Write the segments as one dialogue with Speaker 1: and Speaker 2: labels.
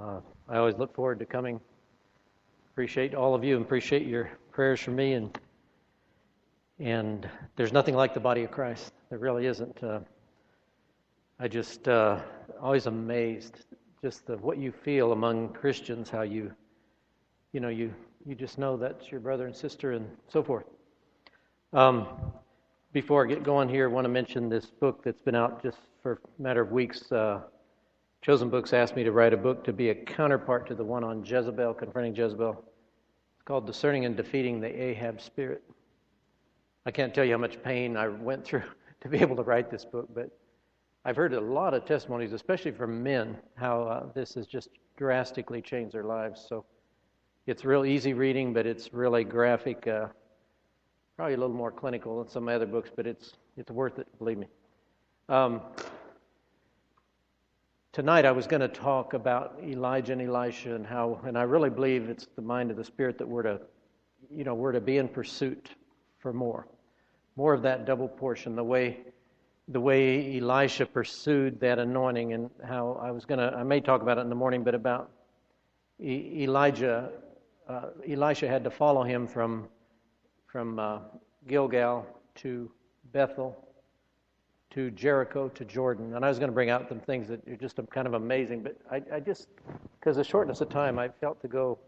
Speaker 1: Uh, I always look forward to coming. Appreciate all of you and appreciate your prayers for me. And and there's nothing like the body of Christ. There really isn't. Uh, I just uh, always amazed just the, what you feel among Christians, how you, you know, you you just know that's your brother and sister and so forth. Um, before I get going here, I want to mention this book that's been out just for a matter of weeks. Uh, Chosen Books asked me to write a book to be a counterpart to the one on Jezebel, confronting Jezebel. It's called Discerning and Defeating the Ahab Spirit. I can't tell you how much pain I went through to be able to write this book, but I've heard a lot of testimonies, especially from men, how uh, this has just drastically changed their lives. So it's real easy reading, but it's really graphic, uh, probably a little more clinical than some of my other books, but it's it's worth it, believe me. Um, Tonight I was going to talk about Elijah and Elisha and how, and I really believe it's the mind of the Spirit that we're to, you know, we're to be in pursuit for more, more of that double portion. The way, the way Elisha pursued that anointing, and how I was going to, I may talk about it in the morning, but about e- Elijah, uh, Elisha had to follow him from, from uh, Gilgal to Bethel to Jericho to Jordan. And I was going to bring out some things that are just kind of amazing, but I, I just, because of the shortness of time, I felt to go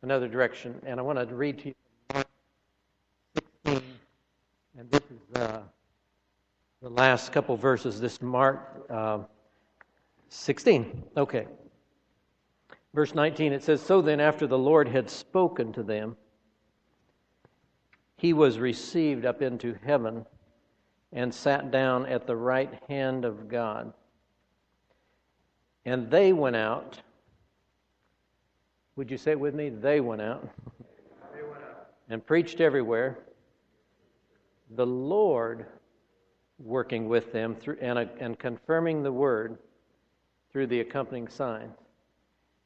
Speaker 1: another direction. And I want to read to you Mark 16, and this is uh, the last couple verses. This Mark uh, 16. Okay. Verse 19, it says, So then, after the Lord had spoken to them, he was received up into heaven and sat down at the right hand of God. And they went out. Would you say it with me? They went out. They went out. And preached everywhere. The Lord working with them through, and, uh, and confirming the word through the accompanying signs.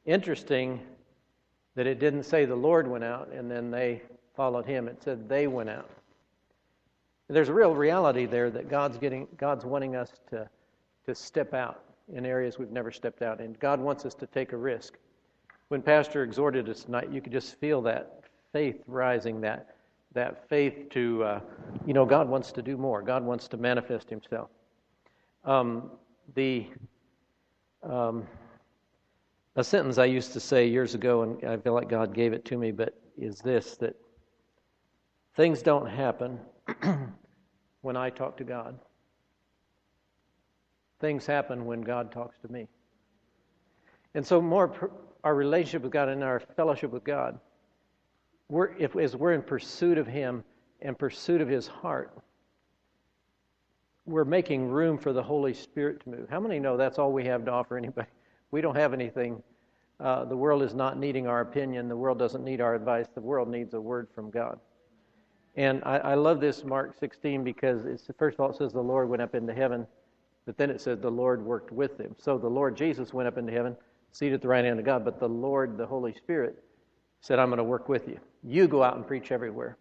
Speaker 1: Interesting that it didn't say the Lord went out and then they followed him. It said they went out. There's a real reality there that God's getting, God's wanting us to, to step out in areas we've never stepped out in. God wants us to take a risk. When Pastor exhorted us tonight, you could just feel that faith rising, that that faith to, uh, you know, God wants to do more. God wants to manifest Himself. Um, the um, a sentence I used to say years ago, and I feel like God gave it to me, but is this that things don't happen when I talk to God. Things happen when God talks to me. And so, more our relationship with God and our fellowship with God, we're, if, as we're in pursuit of Him and pursuit of His heart, we're making room for the Holy Spirit to move. How many know that's all we have to offer anybody? We don't have anything. Uh, the world is not needing our opinion. The world doesn't need our advice. The world needs a word from God. And I, I love this Mark 16 because it's first of all it says the Lord went up into heaven, but then it says the Lord worked with him. So the Lord Jesus went up into heaven, seated at the right hand of God, but the Lord, the Holy Spirit, said, I'm going to work with you. You go out and preach everywhere.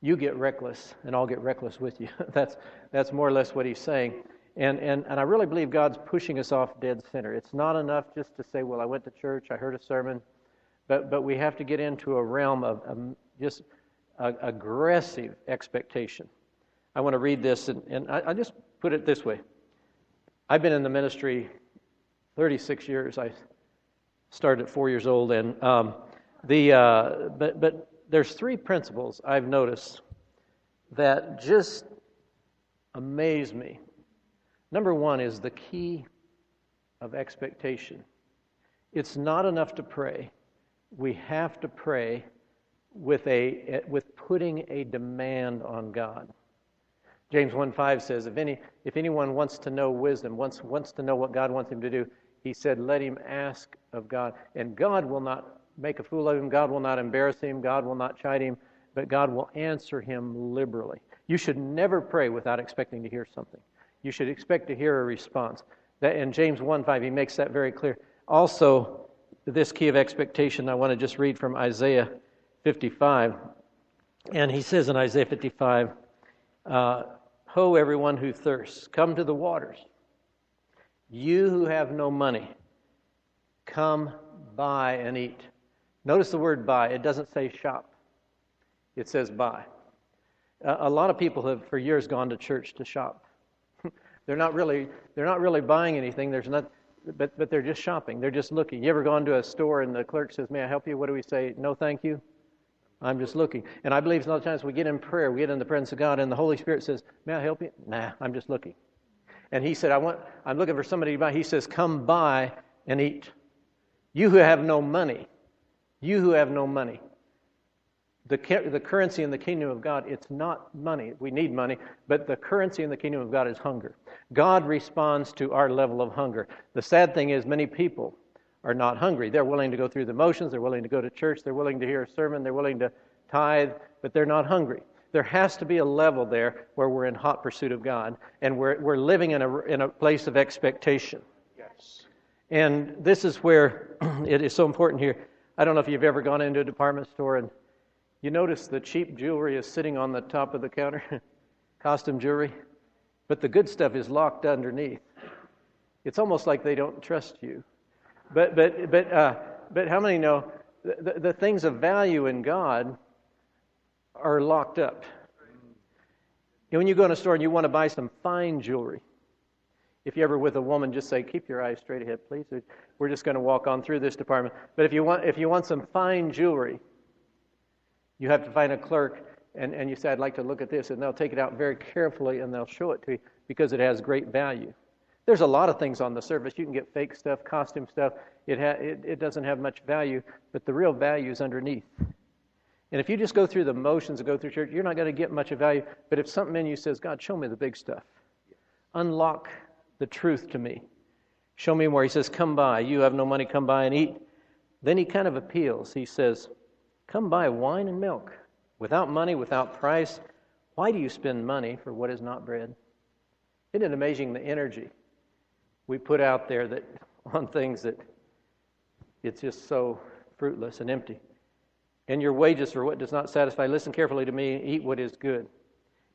Speaker 1: You get reckless, and I'll get reckless with you. that's, that's more or less what he's saying. And, and, and I really believe God's pushing us off dead center. It's not enough just to say, well, I went to church, I heard a sermon, but, but we have to get into a realm of just aggressive expectation. I want to read this, and, and I, I, just put it this way. I've been in the ministry 36 years. I started at four years old, and um, the uh, but but there's three principles I've noticed that just amaze me. Number one is the key of expectation. It's not enough to pray. We have to pray with, a, with putting a demand on God. James 1.5 says, if, any, if anyone wants to know wisdom, wants, wants to know what God wants him to do, he said, let him ask of God. And God will not make a fool of him. God will not embarrass him. God will not chide him. But God will answer him liberally. You should never pray without expecting to hear something. You should expect to hear a response. That in James 1.5, he makes that very clear. Also, this key of expectation, I want to just read from Isaiah 55. And he says in Isaiah 55, uh, Ho, everyone who thirsts, come to the waters. You who have no money, Come buy and eat. Notice the word buy. It doesn't say shop, it says buy. A lot of people have for years gone to church to shop. they're not really they're not really buying anything. There's not but but they're just shopping. They're just looking. You ever gone to a store and the clerk says, "May I help you?" What do we say? No, thank you. I'm just looking. And I believe of times we get in prayer, we get in the presence of God, and the Holy Spirit says, May I help you? Nah, I'm just looking. And he said, I want, I'm looking for somebody to buy. He says, Come buy and eat. You who have no money, you who have no money. The, the currency in the kingdom of God, it's not money. We need money, but the currency in the kingdom of God is hunger. God responds to our level of hunger. The sad thing is, many people are not hungry. They're willing to go through the motions, they're willing to go to church, they're willing to hear a sermon, they're willing to tithe, but they're not hungry. There has to be a level there where we're in hot pursuit of God and we're, we're living in a, in a place of expectation.
Speaker 2: Yes.
Speaker 1: And this is where it is so important here. I don't know if you've ever gone into a department store and you notice the cheap jewelry is sitting on the top of the counter, costume jewelry, but the good stuff is locked underneath. It's almost like they don't trust you. But, but, but, uh, but how many know the, the, things of value in God are locked up? And when you go in a store and you want to buy some fine jewelry, if you're ever with a woman, just say, keep your eyes straight ahead, please. We're just going to walk on through this department. But if you want, if you want some fine jewelry, you have to find a clerk and, and you say, I'd like to look at this. And they'll take it out very carefully and they'll show it to you because it has great value. There's a lot of things on the surface. You can get fake stuff, costume stuff. It, ha- it, it doesn't have much value, but the real value is underneath. And if you just go through the motions and go through church, you're not going to get much of value. But if something in you says, God, show me the big stuff, unlock the truth to me. Show me where he says, Come buy. You have no money, come buy and eat. Then he kind of appeals. He says, Come buy wine and milk without money, without price. Why do you spend money for what is not bread? Isn't it amazing the energy we put out there that on things that it's just so fruitless and empty. And your wages for what does not satisfy. Listen carefully to me, eat what is good.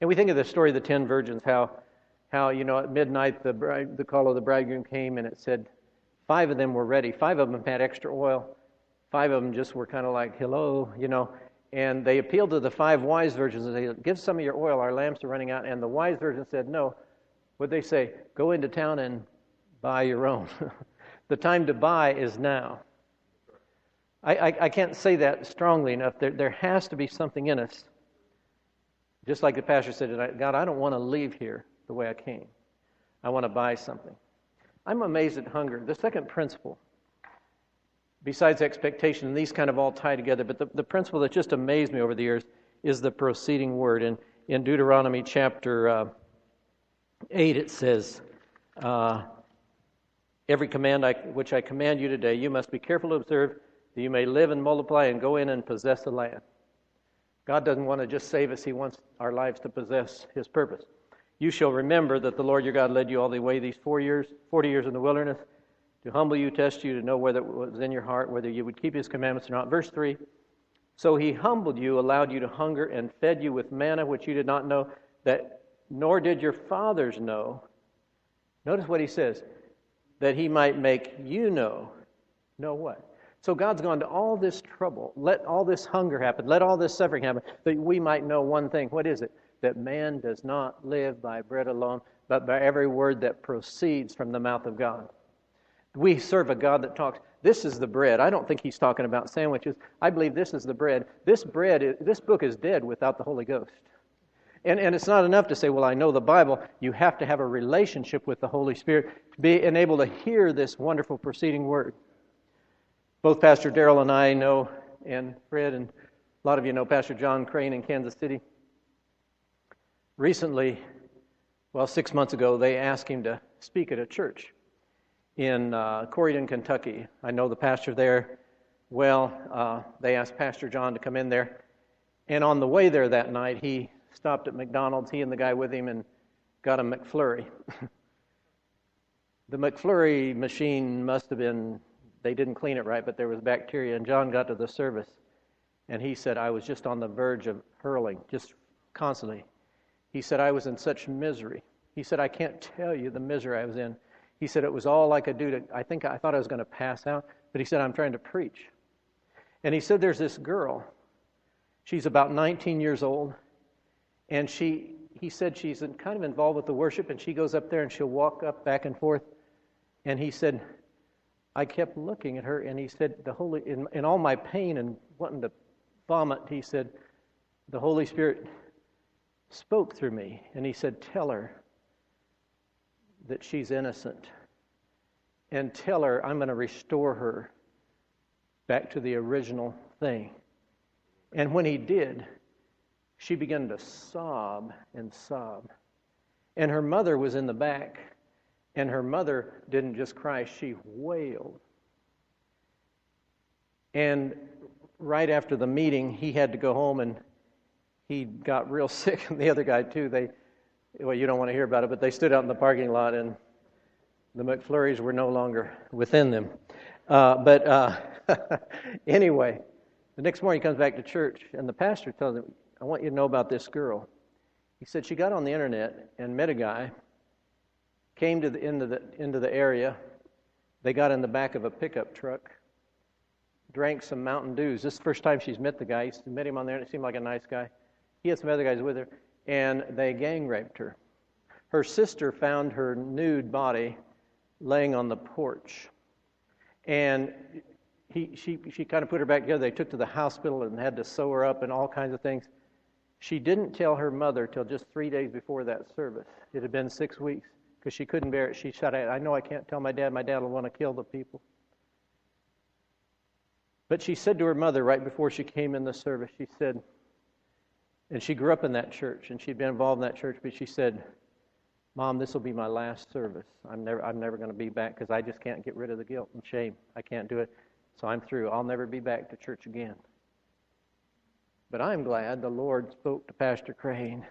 Speaker 1: And we think of the story of the ten virgins, how, how you know, at midnight the, bride, the call of the bridegroom came and it said five of them were ready. Five of them had extra oil. Five of them just were kind of like, hello, you know. And they appealed to the five wise virgins and they said, give some of your oil, our lamps are running out. And the wise virgins said, no. What they say? Go into town and buy your own. the time to buy is now. I, I, I, can't say that strongly enough. There, there has to be something in us. Just like the pastor said tonight, God, I don't want to leave here the way I came. I want to buy something. I'm amazed at hunger. The second principle, besides expectation, and these kind of all tie together, but the, the principle that just amazed me over the years is the proceeding word. In, in Deuteronomy chapter uh, 8, it says, uh, Every command I, which I command you today, you must be careful to observe that you may live and multiply and go in and possess the land. God doesn't want to just save us, He wants our lives to possess His purpose. You shall remember that the Lord your God led you all the way these four years, 40 years in the wilderness, to humble you, test you, to know whether it was in your heart, whether you would keep His commandments or not. Verse 3 So He humbled you, allowed you to hunger, and fed you with manna which you did not know, that nor did your fathers know. Notice what He says that he might make you know. Know what? So God's gone to all this trouble, let all this hunger happen, let all this suffering happen, that we might know one thing. What is it? That man does not live by bread alone, but by every word that proceeds from the mouth of God. We serve a God that talks. This is the bread. I don't think he's talking about sandwiches. I believe this is the bread. This bread, this book is dead without the Holy Ghost. And, and it's not enough to say, well, I know the Bible. You have to have a relationship with the Holy Spirit to be able to hear this wonderful proceeding word. Both Pastor Darrell and I know, and Fred, and a lot of you know Pastor John Crane in Kansas City. Recently, well, six months ago, they asked him to speak at a church in uh, Corydon, Kentucky. I know the pastor there well. Uh, they asked Pastor John to come in there. And on the way there that night, he stopped at McDonald's, he and the guy with him, and got a McFlurry. the McFlurry machine must have been, they didn't clean it right, but there was bacteria. And John got to the service, and he said, I was just on the verge of hurling, just constantly. He said, I was in such misery. He said, I can't tell you the misery I was in. He said, It was all I could do to, I think I thought I was going to pass out, but he said, I'm trying to preach. And he said, There's this girl. She's about 19 years old. And she, he said she's kind of involved with the worship, and she goes up there and she'll walk up back and forth. And he said, I kept looking at her, and he said, the Holy, in, in all my pain and wanting to vomit, he said, the Holy Spirit spoke through me, and he said, Tell her that she's innocent, and tell her I'm going to restore her back to the original thing. And when he did, she began to sob and sob. And her mother was in the back, and her mother didn't just cry, she wailed. And right after the meeting, he had to go home and he got real sick, and the other guy too. They, well, you don't want to hear about it, but they stood out in the parking lot, and the McFlurries were no longer within them. Uh, but uh, anyway, the next morning he comes back to church, and the pastor tells him, I want you to know about this girl. He said she got on the internet and met a guy, came to the, into, the, into the area. They got in the back of a pickup truck, drank some Mountain Dews. This is the first time she's met the guy. She met him on there, and it seemed like a nice guy. He had some other guys with her, and they gang raped her. Her sister found her nude body laying on the porch. And he, she, she kind of put her back together. They took to the hospital and had to sew her up and all kinds of things. She didn't tell her mother till just three days before that service. It had been six weeks because she couldn't bear it. She said, I know I can't tell my dad. My dad will want to kill the people. But she said to her mother right before she came in the service, she said, and she grew up in that church and she'd been involved in that church, but she said, Mom, this will be my last service. I'm never, I'm never going to be back because I just can't get rid of the guilt and shame. I can't do it. So I'm through. I'll never be back to church again. But I'm glad the Lord spoke to Pastor Crane.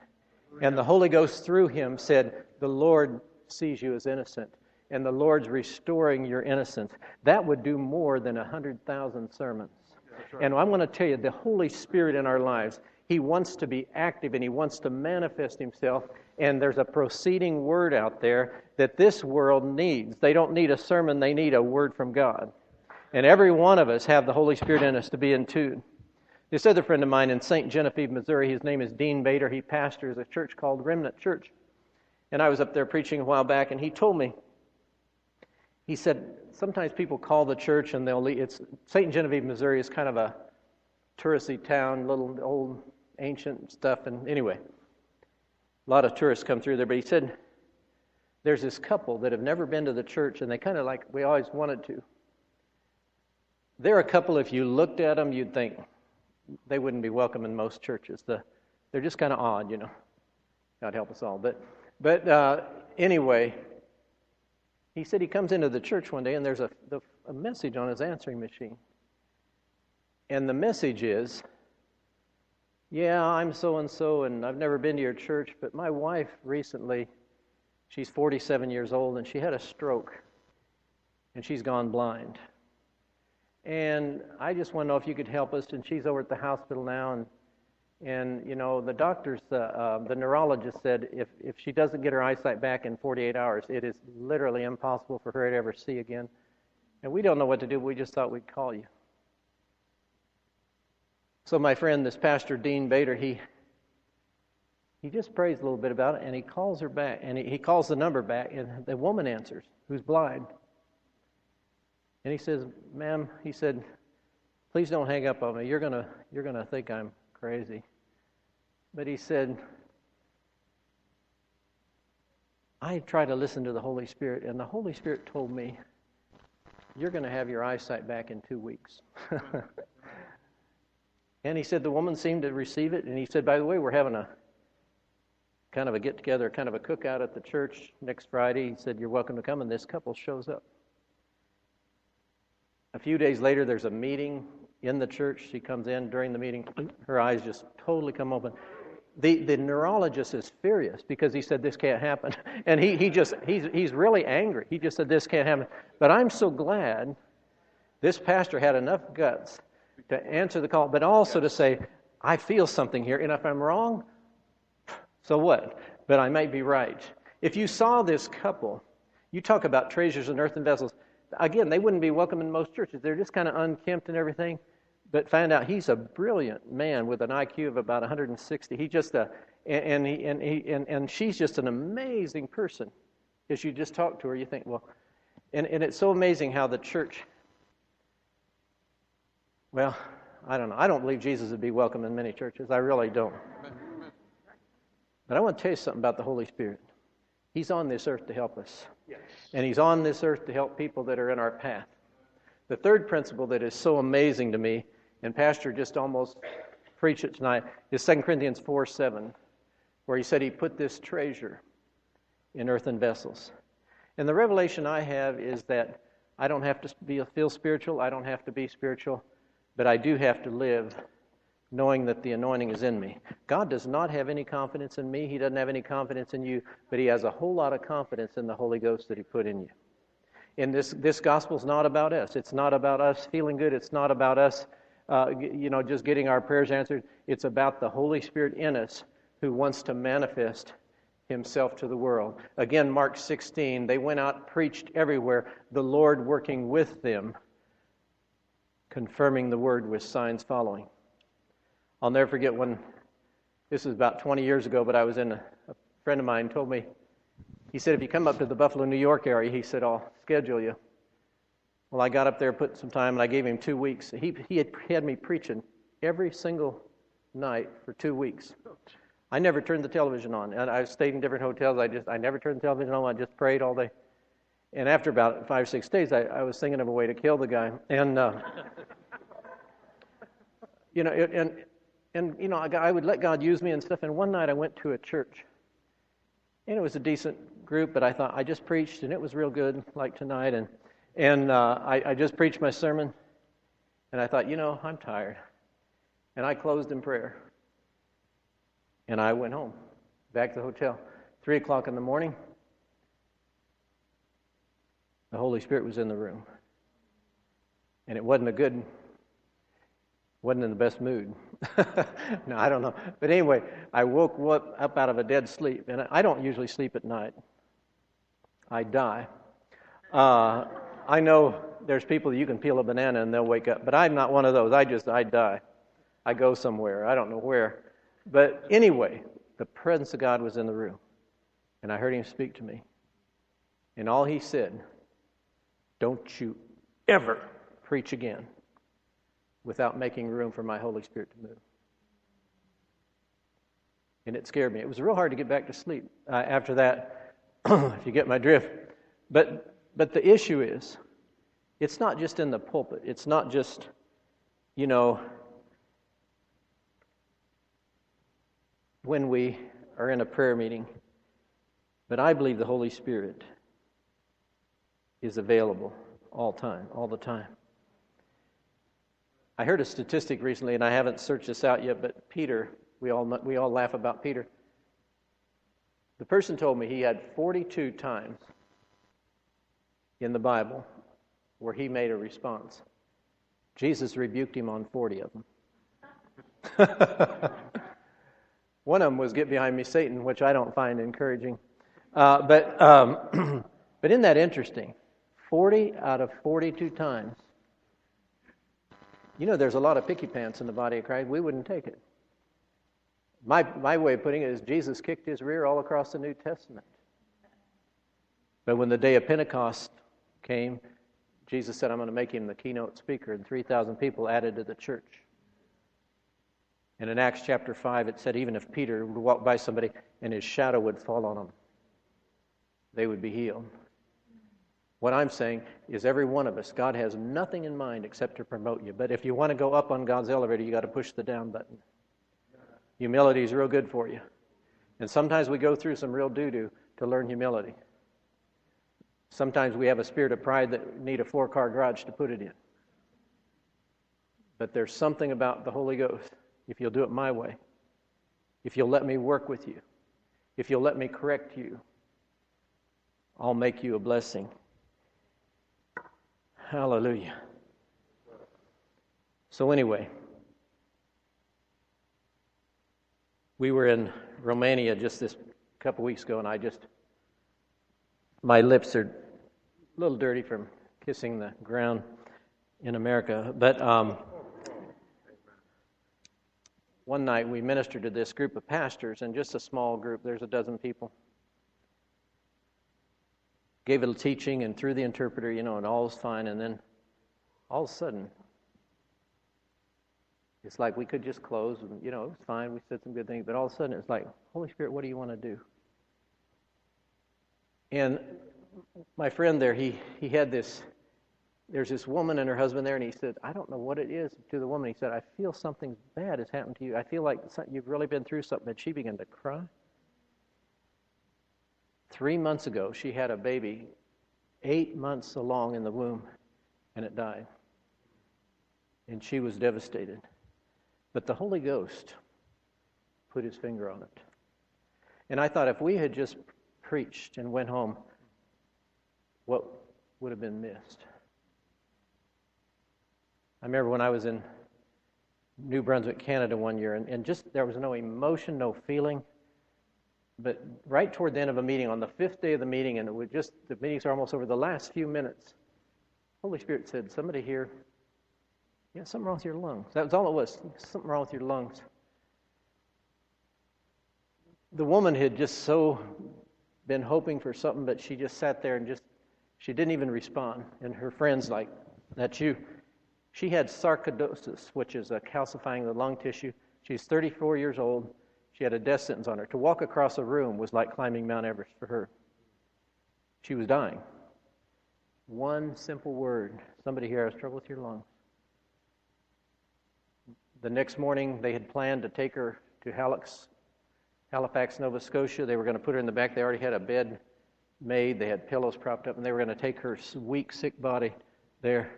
Speaker 1: And the Holy Ghost, through him, said, The Lord sees you as innocent. And the Lord's restoring your innocence. That would do more than a 100,000 sermons. Right. And I'm going to tell you, the Holy Spirit in our lives, He wants to be active and He wants to manifest Himself. And there's a proceeding word out there that this world needs. They don't need a sermon, they need a word from God. And every one of us have the Holy Spirit in us to be in tune. This other friend of mine in St. Genevieve, Missouri, his name is Dean Bader. He pastors a church called Remnant Church. And I was up there preaching a while back, and he told me, he said, sometimes people call the church and they'll leave. It's St. Genevieve, Missouri is kind of a touristy town, little old ancient stuff. And anyway, a lot of tourists come through there. But he said, there's this couple that have never been to the church, and they kind of like, we always wanted to. They're a couple, if you looked at them, you'd think, they wouldn't be welcome in most churches. The, they're just kind of odd, you know. God help us all. But, but uh, anyway, he said he comes into the church one day and there's a, the, a message on his answering machine. And the message is, Yeah, I'm so and so, and I've never been to your church, but my wife recently, she's 47 years old, and she had a stroke, and she's gone blind. And I just want to know if you could help us. And she's over at the hospital now. And, and you know, the doctors, uh, uh, the neurologist said if, if she doesn't get her eyesight back in 48 hours, it is literally impossible for her to ever see again. And we don't know what to do. We just thought we'd call you. So my friend, this pastor Dean Bader, he he just prays a little bit about it, and he calls her back, and he, he calls the number back, and the woman answers, who's blind. And he says, Ma'am, he said, please don't hang up on me. You're gonna you're gonna think I'm crazy. But he said, I try to listen to the Holy Spirit, and the Holy Spirit told me, You're going to have your eyesight back in two weeks. and he said the woman seemed to receive it, and he said, By the way, we're having a kind of a get together, kind of a cookout at the church next Friday. He said, You're welcome to come, and this couple shows up. A few days later, there's a meeting in the church. She comes in during the meeting. Her eyes just totally come open. The, the neurologist is furious because he said this can't happen. And he, he just, he's, he's really angry. He just said this can't happen. But I'm so glad this pastor had enough guts to answer the call, but also to say, I feel something here. And if I'm wrong, so what? But I might be right. If you saw this couple You talk about treasures in earthen vessels. Again, they wouldn't be welcome in most churches. They're just kind of unkempt and everything. But find out he's a brilliant man with an IQ of about 160. He just a, and, and, he, and, he, and, and she's just an amazing person. As you just talk to her, you think, well, and, and it's so amazing how the church, well, I don't know. I don't believe Jesus would be welcome in many churches. I really don't. But I want to tell you something about the Holy Spirit. He's on this earth to help us. Yes. And He's on this earth to help people that are in our path. The third principle that is so amazing to me, and Pastor just almost preached it tonight, is 2 Corinthians 4 7, where he said he put this treasure in earthen vessels. And the revelation I have is that I don't have to be, feel spiritual, I don't have to be spiritual, but I do have to live knowing that the anointing is in me. God does not have any confidence in me. He doesn't have any confidence in you, but He has a whole lot of confidence in the Holy Ghost that He put in you. And this, this gospel is not about us. It's not about us feeling good. It's not about us, uh, you know, just getting our prayers answered. It's about the Holy Spirit in us who wants to manifest Himself to the world. Again, Mark 16, they went out, preached everywhere, the Lord working with them, confirming the word with signs following. I'll never forget when, this was about 20 years ago, but I was in, a, a friend of mine told me, he said, if you come up to the Buffalo, New York area, he said, I'll schedule you. Well, I got up there, put some time, and I gave him two weeks. He, he had, had me preaching every single night for two weeks. I never turned the television on. And I stayed in different hotels. I just I never turned the television on. I just prayed all day. And after about five or six days, I, I was thinking of a way to kill the guy. And uh, you know, and and you know, I would let God use me and stuff. And one night I went to a church, and it was a decent group, but I thought I just preached, and it was real good, like tonight. And and uh, I, I just preached my sermon, and I thought, you know, I'm tired, and I closed in prayer, and I went home, back to the hotel. Three o'clock in the morning, the Holy Spirit was in the room, and it wasn't a good wasn't in the best mood. no, I don't know. But anyway, I woke up out of a dead sleep, and I don't usually sleep at night. I die. Uh, I know there's people you can peel a banana and they'll wake up, but I'm not one of those. I just I die. I go somewhere. I don't know where. But anyway, the presence of God was in the room, and I heard Him speak to me, and all He said, "Don't you ever preach again." Without making room for my Holy Spirit to move. And it scared me. It was real hard to get back to sleep uh, after that, if you get my drift. But, but the issue is, it's not just in the pulpit. It's not just, you know, when we are in a prayer meeting. But I believe the Holy Spirit is available all time, all the time. I heard a statistic recently, and I haven't searched this out yet, but Peter, we all, we all laugh about Peter. The person told me he had 42 times in the Bible where he made a response. Jesus rebuked him on 40 of them. One of them was Get Behind Me, Satan, which I don't find encouraging. Uh, but, um, but isn't that interesting? 40 out of 42 times you know, there's a lot of picky pants in the body of Christ. We wouldn't take it. My, my way of putting it is Jesus kicked his rear all across the New Testament. But when the day of Pentecost came, Jesus said, I'm going to make him the keynote speaker, and 3,000 people added to the church. And in Acts chapter 5, it said, even if Peter would walk by somebody and his shadow would fall on them, they would be healed. What I'm saying is, every one of us, God has nothing in mind except to promote you. But if you want to go up on God's elevator, you got to push the down button. Humility is real good for you. And sometimes we go through some real doo doo to learn humility. Sometimes we have a spirit of pride that need a four car garage to put it in. But there's something about the Holy Ghost, if you'll do it my way, if you'll let me work with you, if you'll let me correct you, I'll make you a blessing. Hallelujah. So, anyway, we were in Romania just this couple weeks ago, and I just, my lips are a little dirty from kissing the ground in America. But um, one night we ministered to this group of pastors, and just a small group, there's a dozen people. Gave a teaching and through the interpreter, you know, and all was fine. And then all of a sudden, it's like we could just close, and, you know, it was fine. We said some good things, but all of a sudden it's like, Holy Spirit, what do you want to do? And my friend there, he, he had this, there's this woman and her husband there, and he said, I don't know what it is to the woman. He said, I feel something bad has happened to you. I feel like you've really been through something. And she began to cry. Three months ago, she had a baby, eight months along in the womb, and it died. And she was devastated. But the Holy Ghost put his finger on it. And I thought if we had just preached and went home, what would have been missed? I remember when I was in New Brunswick, Canada one year, and, and just there was no emotion, no feeling. But right toward the end of a meeting, on the fifth day of the meeting, and it was just the meetings are almost over the last few minutes, Holy Spirit said, Somebody here, yeah, something wrong with your lungs. That was all it was. Something wrong with your lungs. The woman had just so been hoping for something, but she just sat there and just, she didn't even respond. And her friends, like, that's you. She had sarcoidosis, which is a calcifying of the lung tissue. She's 34 years old. She had a death sentence on her. To walk across a room was like climbing Mount Everest for her. She was dying. One simple word somebody here has trouble with your lungs. The next morning, they had planned to take her to Halifax, Halifax, Nova Scotia. They were going to put her in the back. They already had a bed made. They had pillows propped up, and they were going to take her weak, sick body there.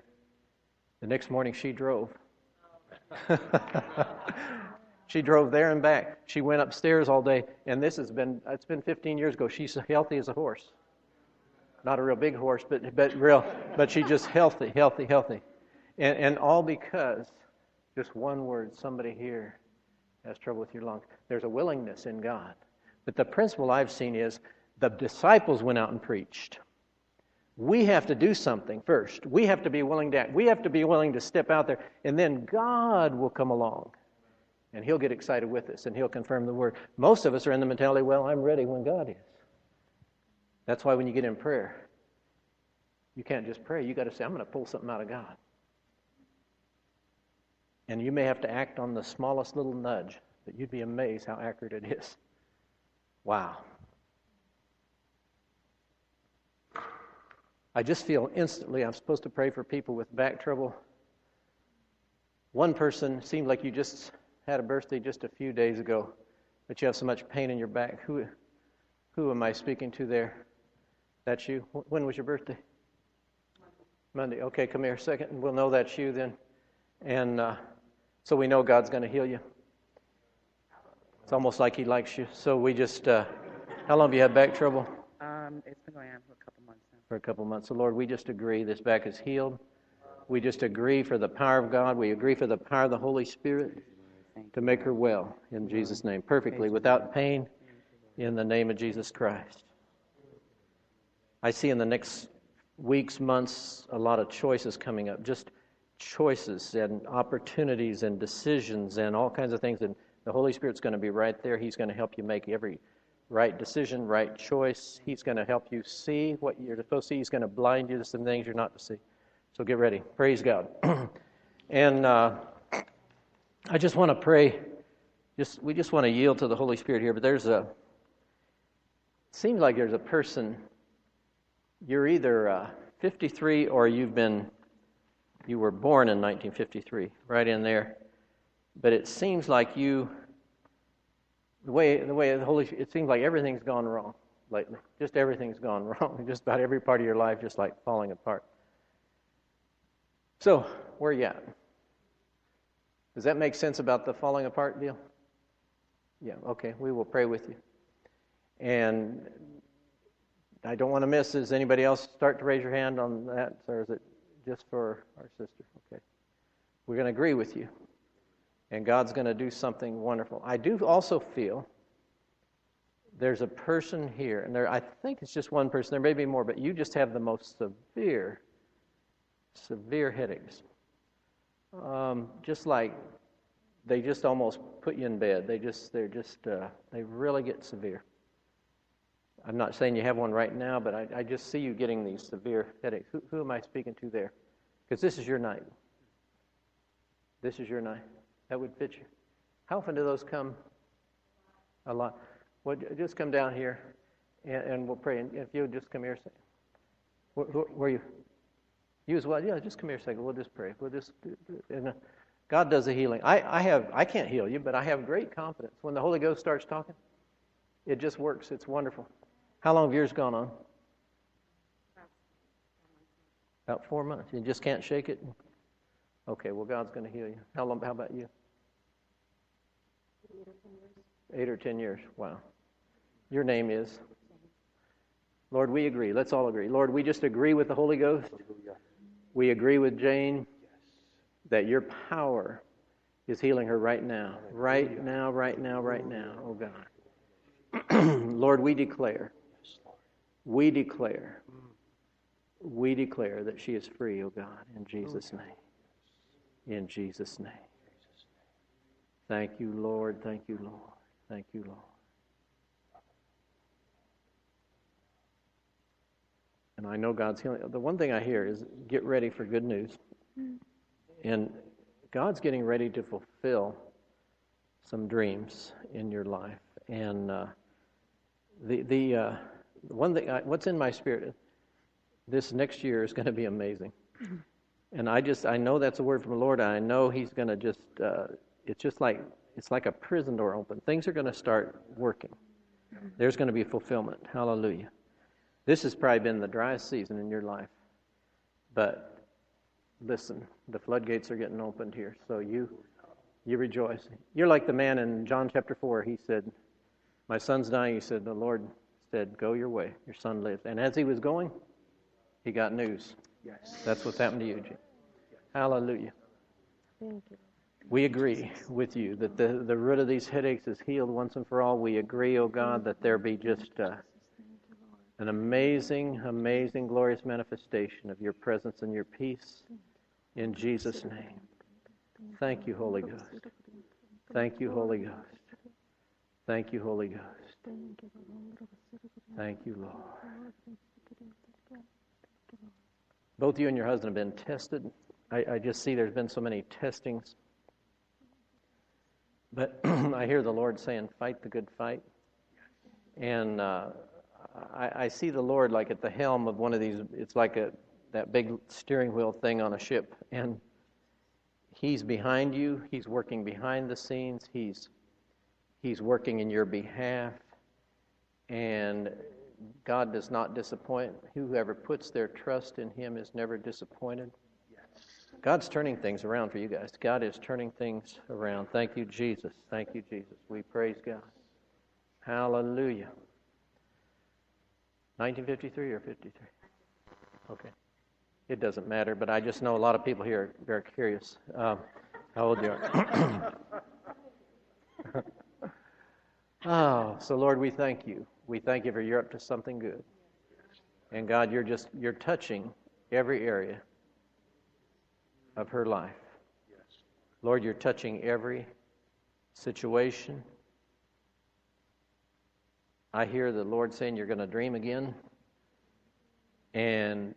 Speaker 1: The next morning, she drove. she drove there and back. She went upstairs all day, and this has been it's been 15 years ago. She's healthy as a horse. Not a real big horse, but but real, but she's just healthy, healthy, healthy, and and all because just one word. Somebody here has trouble with your lungs. There's a willingness in God. But the principle I've seen is the disciples went out and preached. We have to do something first. We have to be willing to act. We have to be willing to step out there. And then God will come along. And He'll get excited with us and He'll confirm the word. Most of us are in the mentality, well, I'm ready when God is. That's why when you get in prayer, you can't just pray. You got to say, I'm going to pull something out of God. And you may have to act on the smallest little nudge, but you'd be amazed how accurate it is. Wow. I just feel instantly I'm supposed to pray for people with back trouble. One person seemed like you just had a birthday just a few days ago, but you have so much pain in your back. Who, who am I speaking to there? That's you. When was your birthday? Monday. Monday. Okay, come here a second, and we'll know that's you then. And uh, so we know God's going to heal you. It's almost like He likes you. So we just, uh, how long have you had back trouble?
Speaker 2: Um, it's been going on for a couple months now.
Speaker 1: For a couple months. So, Lord, we just agree this back is healed. We just agree for the power of God. We agree for the power of the Holy Spirit to make her well in Jesus' name, perfectly, without pain, in the name of Jesus Christ. I see in the next weeks, months, a lot of choices coming up. Just choices and opportunities and decisions and all kinds of things. And the Holy Spirit's going to be right there. He's going to help you make every right decision, right choice. He's going to help you see what you're supposed to see. He's going to blind you to some things you're not to see. So get ready. Praise God. and uh, I just want to pray. Just we just want to yield to the Holy Spirit here. But there's a it seems like there's a person. You're either uh, 53 or you've been you were born in 1953, right in there. But it seems like you, the way the way the Holy, it seems like everything's gone wrong lately. Just everything's gone wrong. Just about every part of your life, just like falling apart. So where are you at? Does that make sense about the falling apart deal? Yeah. Okay. We will pray with you. And I don't want to miss. Does anybody else start to raise your hand on that, or is it just for our sister. Okay. We're going to agree with you. And God's going to do something wonderful. I do also feel there's a person here, and there, I think it's just one person. There may be more, but you just have the most severe, severe headaches. Um, just like they just almost put you in bed. They just, they're just, uh, they really get severe. I'm not saying you have one right now, but I, I just see you getting these severe headaches. Who, who am I speaking to there? Because this is your night. This is your night. That would fit you. How often do those come? A lot. Well, just come down here, and, and we'll pray. And if you'll just come here, say, where, where, are you? You as well? Yeah, just come here a second. We'll just pray. We'll just. And, uh, God does the healing. I, I have. I can't heal you, but I have great confidence when the Holy Ghost starts talking. It just works. It's wonderful. How long have yours gone on? About four months. You just can't shake it. Okay. Well, God's going to heal you. How long? How about you? Eight or ten years. Wow. Your name is? Lord, we agree. Let's all agree. Lord, we just agree with the Holy Ghost. We agree with Jane that your power is healing her right now. Right now, right now, right now, oh God. Lord, we declare, we declare, we declare that she is free, oh God, in Jesus' name. In Jesus' name. Thank you, Lord. Thank you, Lord. Thank you, Lord. And I know God's healing. The one thing I hear is get ready for good news. And God's getting ready to fulfill some dreams in your life. And uh, the the uh, one thing, I, what's in my spirit, this next year is going to be amazing. And I just I know that's a word from the Lord. I know He's going to just uh, it's just like it's like a prison door open. Things are going to start working. There's going to be fulfillment. Hallelujah. This has probably been the driest season in your life. But listen, the floodgates are getting opened here. So you you rejoice. You're like the man in John chapter 4. He said, My son's dying. He said, The Lord said, Go your way. Your son lives. And as he was going, he got news. Yes. That's what's happened to you, Jim. Hallelujah. Thank you. We agree with you that the, the root of these headaches is healed once and for all. We agree, O oh God, that there be just uh, an amazing, amazing, glorious manifestation of your presence and your peace in Jesus' name. Thank you, Holy Ghost. Thank you, Holy Ghost. Thank you, Holy Ghost. Thank you, Lord. Both you and your husband have been tested. I, I just see there's been so many testings. But I hear the Lord saying, fight the good fight. And uh, I, I, see the Lord like at the helm of one of these, it's like a that big steering wheel thing on a ship. And He's behind you, He's working behind the scenes, He's, he's working in your behalf. And God does not disappoint. Whoever puts their trust in Him is never disappointed. God's turning things around for you guys. God is turning things around. Thank you, Jesus. Thank you, Jesus. We praise God. Hallelujah. 1953 or 53? Okay. It doesn't matter, but I just know a lot of people here are very curious um, how old you are. oh, so Lord, we thank you. We thank you for you're up to something good. And God, you're just you're touching every area of her life. Lord, you're touching every situation. I hear the Lord saying you're going to dream again. And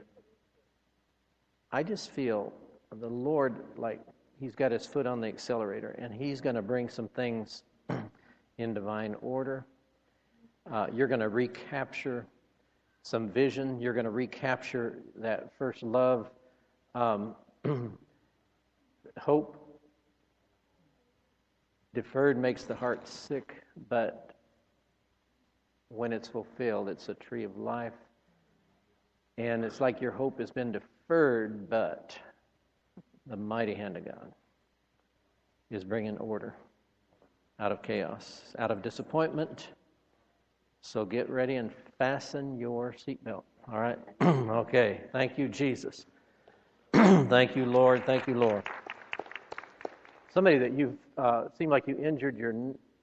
Speaker 1: I just feel the Lord like He's got His foot on the accelerator and He's going to bring some things in divine order. Uh, you're going to recapture some vision. You're going to recapture that first love. Um, hope deferred makes the heart sick, but when it's fulfilled, it's a tree of life. And it's like your hope has been deferred, but the mighty hand of God is bringing order out of chaos, out of disappointment. So get ready and fasten your seatbelt. All right? okay. Thank you, Jesus. Thank you, Lord. Thank you, Lord. Somebody that you uh, seemed like you injured your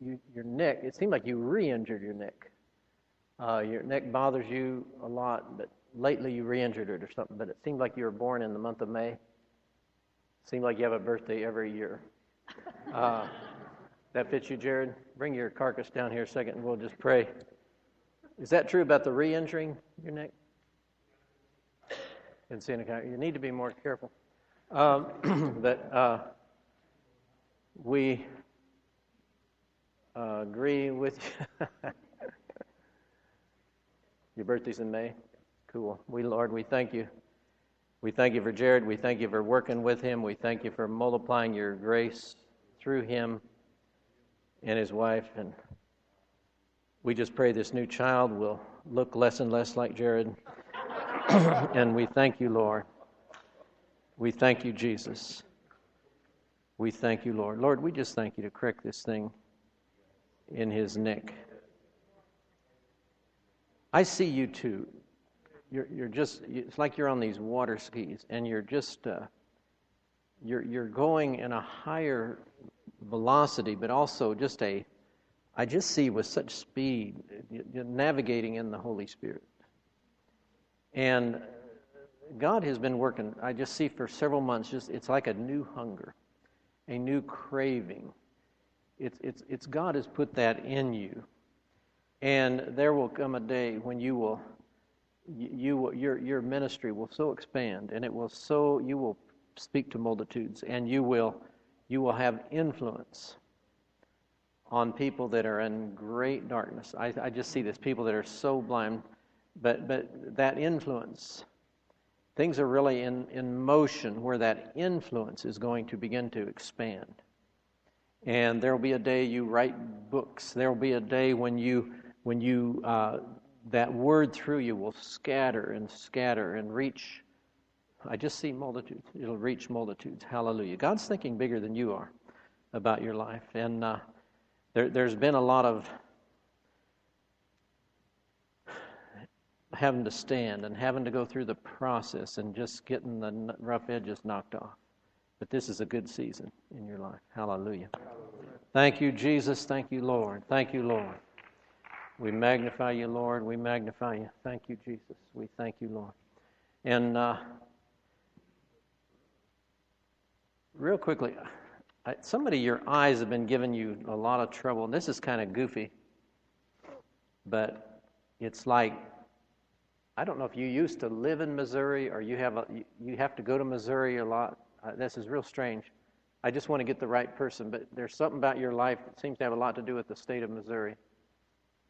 Speaker 1: you, your neck. It seemed like you re-injured your neck. Uh, your neck bothers you a lot, but lately you re-injured it or something. But it seemed like you were born in the month of May. Seemed like you have a birthday every year. Uh, that fits you, Jared? Bring your carcass down here a second, and we'll just pray. Is that true about the re-injuring your neck? In Seneca, you need to be more careful. Um, but uh, we uh, agree with you. Your birthday's in May? Cool. We, Lord, we thank you. We thank you for Jared. We thank you for working with him. We thank you for multiplying your grace through him and his wife. And we just pray this new child will look less and less like Jared. and we thank you, Lord. We thank you, Jesus. We thank you, Lord. Lord, we just thank you to correct this thing in his neck. I see you too. You're, you're just, it's like you're on these water skis and you're just, uh, you're, you're going in a higher velocity, but also just a, I just see with such speed, you're navigating in the Holy Spirit. And God has been working, I just see for several months, just it's like a new hunger, a new craving. It's, it's, it's God has put that in you. And there will come a day when you will, you your, your ministry will so expand and it will so, you will speak to multitudes and you will, you will have influence on people that are in great darkness. I, I just see this people that are so blind, but, but that influence, things are really in, in motion where that influence is going to begin to expand. And there will be a day you write books. There will be a day when you when you uh, that word through you will scatter and scatter and reach. I just see multitudes. It'll reach multitudes. Hallelujah. God's thinking bigger than you are about your life, and uh, there, there's been a lot of having to stand and having to go through the process and just getting the rough edges knocked off. But this is a good season in your life. Hallelujah. Thank you, Jesus. Thank you, Lord. Thank you, Lord. We magnify you, Lord. We magnify you. Thank you, Jesus. We thank you, Lord. And uh, real quickly, somebody, your eyes have been giving you a lot of trouble. And this is kind of goofy, but it's like I don't know if you used to live in Missouri or you have a, you have to go to Missouri a lot. Uh, this is real strange. I just want to get the right person, but there's something about your life that seems to have a lot to do with the state of Missouri.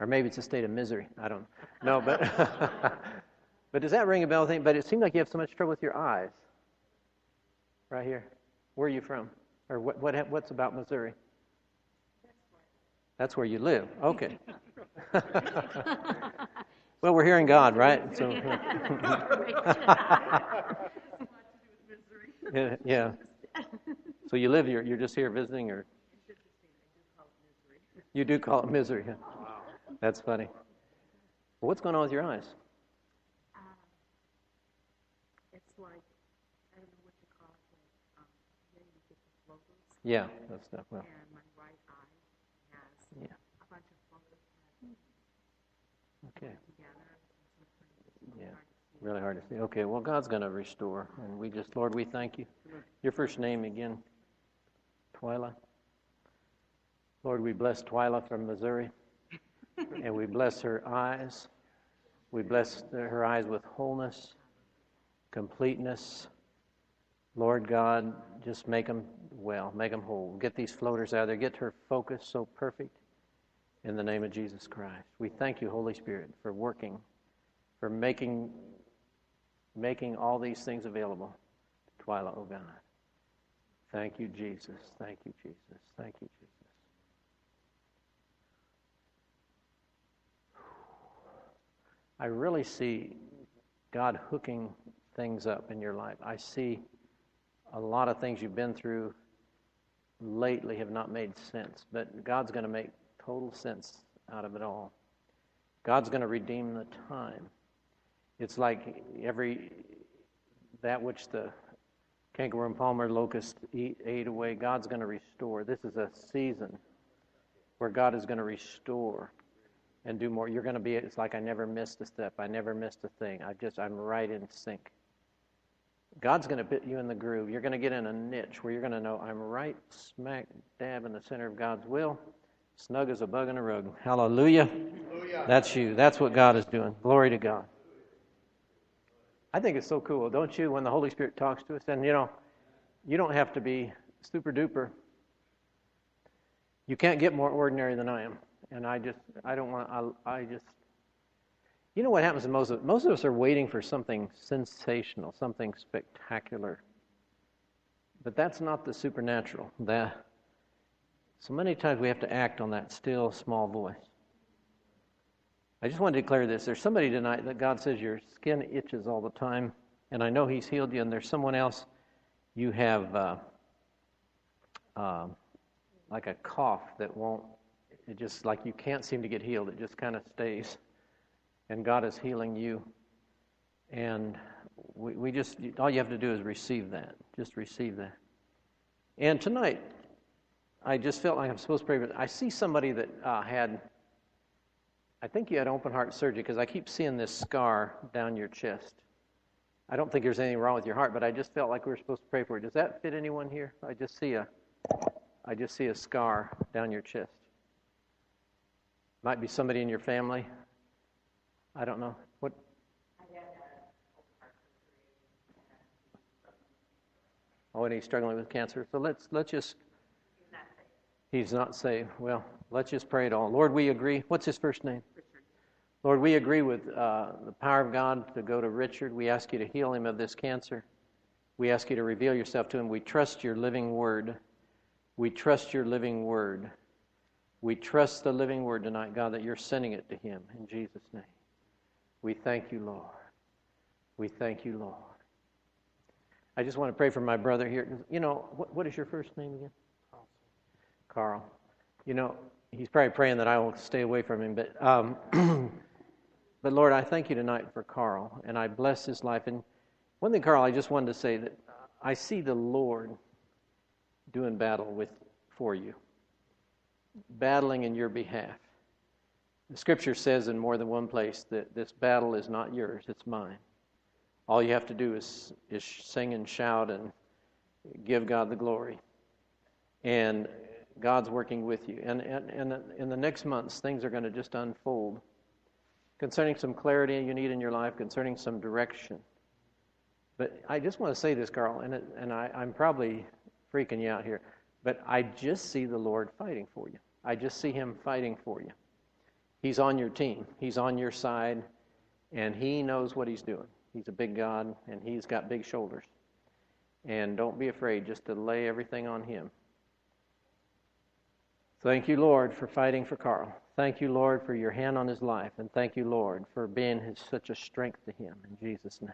Speaker 1: Or maybe it's a state of misery. I don't know. but, but does that ring a bell? Thing? But it seemed like you have so much trouble with your eyes. Right here. Where are you from? Or what, what, what's about Missouri? That's where you live. Okay. well, we're hearing God, right? So. yeah, yeah. So you live here. You're just here visiting, or you do call it misery. Huh? That's funny. Well, what's going on with your eyes?
Speaker 3: Um, it's like, I don't know what you call it, um, you get the floaters.
Speaker 1: Yeah, that's stuff. Well.
Speaker 3: And my right eye has
Speaker 1: yeah.
Speaker 3: a bunch of floaters
Speaker 1: okay.
Speaker 3: together.
Speaker 1: Yeah, really hard to see. Okay, well, God's going to restore. And we just, Lord, we thank you. Your first name again? Twyla. Lord, we bless Twyla from Missouri and we bless her eyes. We bless her eyes with wholeness, completeness. Lord God, just make them well, make them whole. Get these floaters out of there. Get her focus so perfect in the name of Jesus Christ. We thank you, Holy Spirit, for working, for making, making all these things available to Twyla, oh God. Thank you, Jesus. Thank you, Jesus. Thank you, Jesus. I really see God hooking things up in your life. I see a lot of things you've been through lately have not made sense, but God's going to make total sense out of it all. God's going to redeem the time. It's like every that which the cankerworm, and palmer, locust eat, ate away, God's going to restore. This is a season where God is going to restore and do more. You're going to be, it's like I never missed a step. I never missed a thing. I just, I'm right in sync. God's going to put you in the groove. You're going to get in a niche where you're going to know I'm right smack dab in the center of God's will, snug as a bug in a rug. Hallelujah. Hallelujah. That's you. That's what God is doing. Glory to God. I think it's so cool, don't you, when the Holy Spirit talks to us? And, you know, you don't have to be super duper. You can't get more ordinary than I am. And I just, I don't want, I, I just, you know what happens to most of us most of us are waiting for something sensational, something spectacular. But that's not the supernatural. That so many times we have to act on that still small voice. I just want to declare this. There's somebody tonight that God says your skin itches all the time, and I know He's healed you, and there's someone else you have uh, uh, like a cough that won't, it just like you can't seem to get healed. It just kind of stays and God is healing you. And we, we just, all you have to do is receive that. Just receive that. And tonight, I just felt like I'm supposed to pray, but I see somebody that uh, had, I think you had open heart surgery because I keep seeing this scar down your chest. I don't think there's anything wrong with your heart, but I just felt like we were supposed to pray for it. Does that fit anyone here? I just see a, I just see a scar down your chest. Might be somebody in your family. I don't know. What? Oh, and he's struggling with cancer. So let's let's just. He's not saved. Well, let's just pray it all. Lord, we agree. What's his first name? Lord, we agree with uh, the power of God to go to Richard. We ask you to heal him of this cancer. We ask you to reveal yourself to him. We trust your living word. We trust your living word. We trust the living word tonight, God, that you're sending it to him in Jesus' name. We thank you, Lord. We thank you, Lord. I just want to pray for my brother here. You know, what, what is your first name again? Carl. You know, he's probably praying that I will stay away from him, but um, but Lord, I thank you tonight for Carl, and I bless his life. And one thing, Carl, I just wanted to say that I see the Lord doing battle with for you, battling in your behalf. The scripture says in more than one place that this battle is not yours, it's mine. All you have to do is, is sing and shout and give God the glory. And God's working with you. And, and, and in the next months, things are going to just unfold concerning some clarity you need in your life, concerning some direction. But I just want to say this, Carl, and, it, and I, I'm probably freaking you out here, but I just see the Lord fighting for you. I just see Him fighting for you. He's on your team, He's on your side, and He knows what He's doing. He's a big God, and He's got big shoulders. And don't be afraid just to lay everything on Him. Thank you, Lord, for fighting for Carl. Thank you, Lord, for your hand on his life. And thank you, Lord, for being his, such a strength to him. In Jesus' name.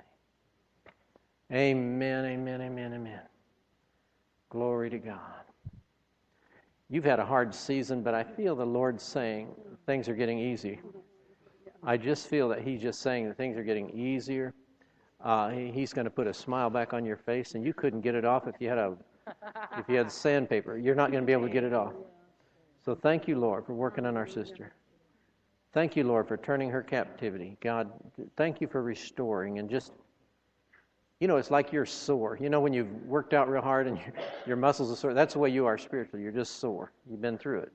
Speaker 1: Amen, amen, amen, amen. Glory to God. You've had a hard season, but I feel the Lord saying things are getting easy. I just feel that He's just saying that things are getting easier. Uh, he, he's going to put a smile back on your face, and you couldn't get it off if you had a if you had sandpaper. You're not going to be able to get it off. So thank you, Lord, for working on our sister. Thank you, Lord, for turning her captivity. God, thank you for restoring and just you know, it's like you're sore. You know, when you've worked out real hard and your, muscles are sore, that's the way you are spiritually. You're just sore. You've been through it.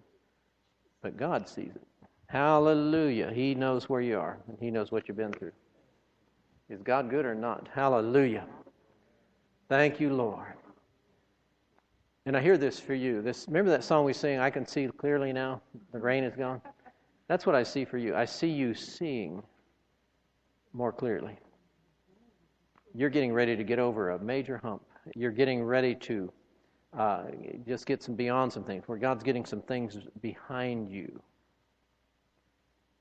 Speaker 1: But God sees it. Hallelujah. He knows where you are, and He knows what you've been through. Is God good or not? Hallelujah. Thank you, Lord. And I hear this for you. This remember that song we sing, I can see clearly now, the rain is gone? That's what I see for you. I see you seeing more clearly. You're getting ready to get over a major hump. You're getting ready to uh, just get some beyond some things, where God's getting some things behind you.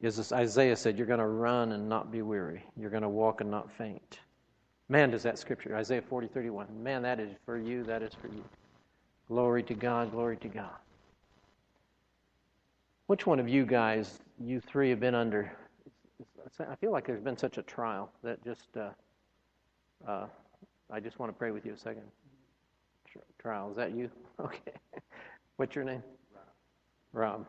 Speaker 1: As Isaiah said, you're going to run and not be weary. You're going to walk and not faint. Man, does that scripture, Isaiah 40, 31. Man, that is for you. That is for you. Glory to God. Glory to God. Which one of you guys, you three, have been under? I feel like there's been such a trial that just, uh, uh, I just want to pray with you a second trial. Is that you? Okay. What's your name? Rob. Rob.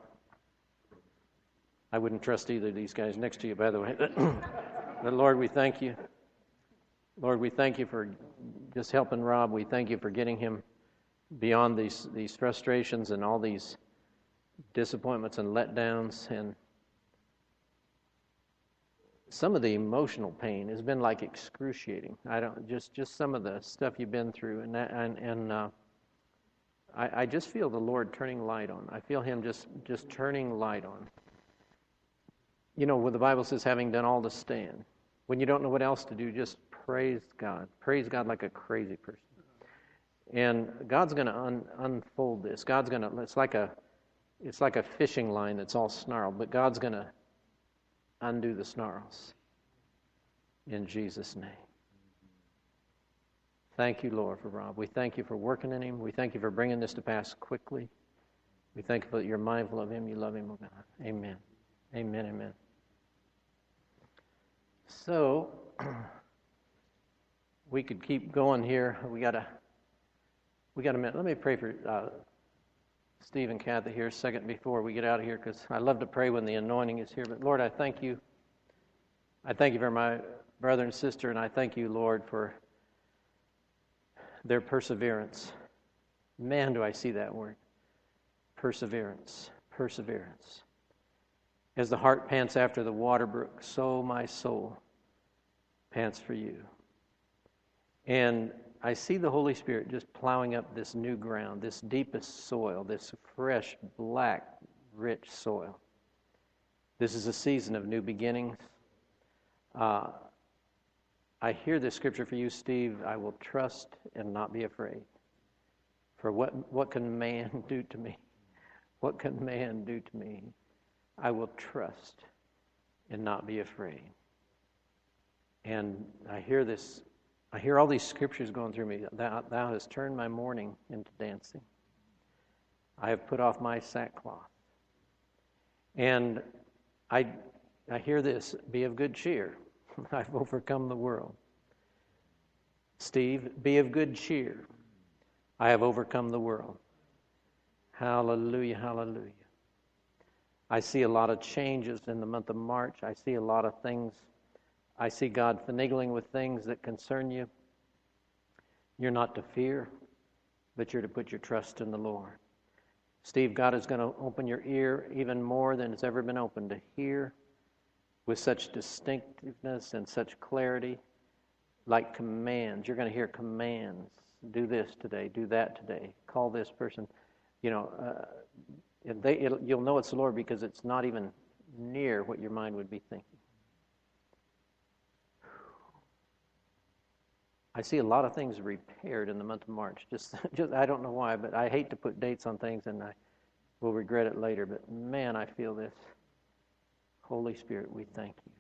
Speaker 1: I wouldn't trust either of these guys next to you, by the way. but Lord, we thank you. Lord, we thank you for just helping Rob. We thank you for getting him beyond these, these frustrations and all these disappointments and letdowns. And some of the emotional pain has been like excruciating. I don't just just some of the stuff you've been through, and that, and and uh, I, I just feel the Lord turning light on. I feel Him just just turning light on. You know, what the Bible says, having done all to stand. When you don't know what else to do, just praise God. Praise God like a crazy person. And God's going to un- unfold this. God's going to. It's like a, it's like a fishing line that's all snarled, but God's going to undo the snarls. In Jesus' name. Thank you, Lord, for Rob. We thank you for working in him. We thank you for bringing this to pass quickly. We thank you that you're mindful of him. You love him, oh God. Amen. Amen. Amen. So, we could keep going here. We got a, we got a minute. Let me pray for uh, Steve and Kathy here a second before we get out of here because I love to pray when the anointing is here. But Lord, I thank you. I thank you for my brother and sister, and I thank you, Lord, for their perseverance. Man, do I see that word. Perseverance. Perseverance. As the heart pants after the water brook, so my soul pants for you. And I see the Holy Spirit just plowing up this new ground, this deepest soil, this fresh, black, rich soil. This is a season of new beginnings. Uh, I hear this scripture for you, Steve. I will trust and not be afraid. For what, what can man do to me? What can man do to me? I will trust and not be afraid. And I hear this I hear all these scriptures going through me. Thou, thou hast turned my mourning into dancing. I have put off my sackcloth. And I, I hear this be of good cheer. I've overcome the world. Steve, be of good cheer. I have overcome the world. Hallelujah, hallelujah. I see a lot of changes in the month of March. I see a lot of things I see God finagling with things that concern you. You're not to fear, but you're to put your trust in the Lord. Steve, God is going to open your ear even more than it's ever been opened to hear with such distinctiveness and such clarity, like commands. You're going to hear commands. Do this today, do that today, call this person. You know, uh, they, you'll know it's the Lord because it's not even near what your mind would be thinking. I see a lot of things repaired in the month of March. Just, just I don't know why, but I hate to put dates on things, and I will regret it later. But man, I feel this. Holy Spirit, we thank you.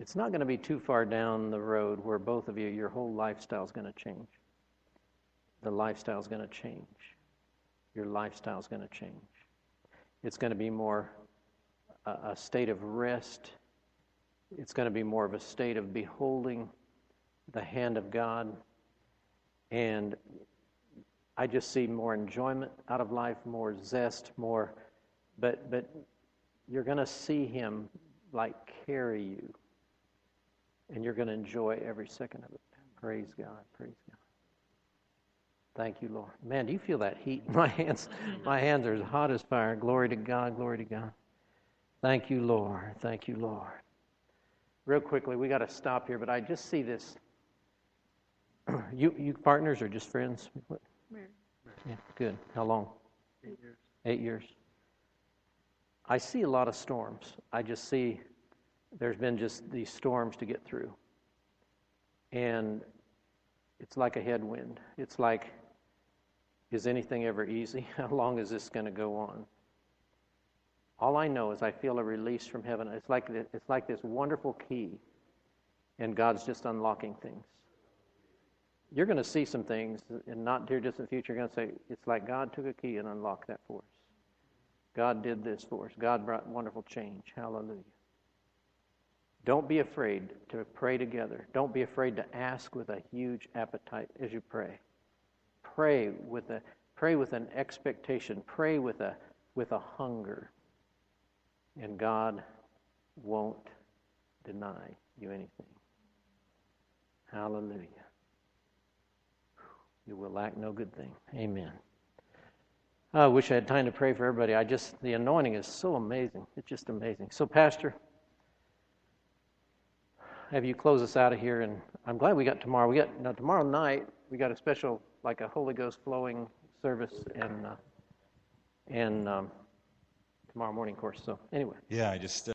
Speaker 1: It's not going to be too far down the road where both of you, your whole lifestyle is going to change. The lifestyle is going to change. Your lifestyle is going to change. It's going to be more a, a state of rest it's going to be more of a state of beholding the hand of God. And I just see more enjoyment out of life, more zest, more. But, but you're going to see Him like carry you. And you're going to enjoy every second of it. Praise God. Praise God. Thank you, Lord. Man, do you feel that heat? My hands, my hands are as hot as fire. Glory to God. Glory to God. Thank you, Lord. Thank you, Lord real quickly, we got to stop here, but I just see this. you you partners or just friends?
Speaker 3: Married.
Speaker 1: Yeah, good. How long?
Speaker 2: Eight years.
Speaker 1: Eight years. I see a lot of storms. I just see there's been just these storms to get through. And it's like a headwind. It's like, is anything ever easy? How long is this going to go on? All I know is I feel a release from heaven. It's like, it's like this wonderful key, and God's just unlocking things. You're going to see some things in not dear distant future. You're going to say, it's like God took a key and unlocked that for us. God did this for us. God brought wonderful change. Hallelujah. Don't be afraid to pray together. Don't be afraid to ask with a huge appetite as you pray. Pray with a pray with an expectation. Pray with a with a hunger, and God won't deny you anything. Hallelujah. You will lack no good thing. Amen. I wish I had time to pray for everybody. I just, the anointing is so amazing. It's just amazing. So, Pastor, have you close us out of here? And I'm glad we got tomorrow. We got, now, tomorrow night, we got a special, like a Holy Ghost flowing service, and, uh, and um, tomorrow morning, course. So, anyway.
Speaker 4: Yeah, I just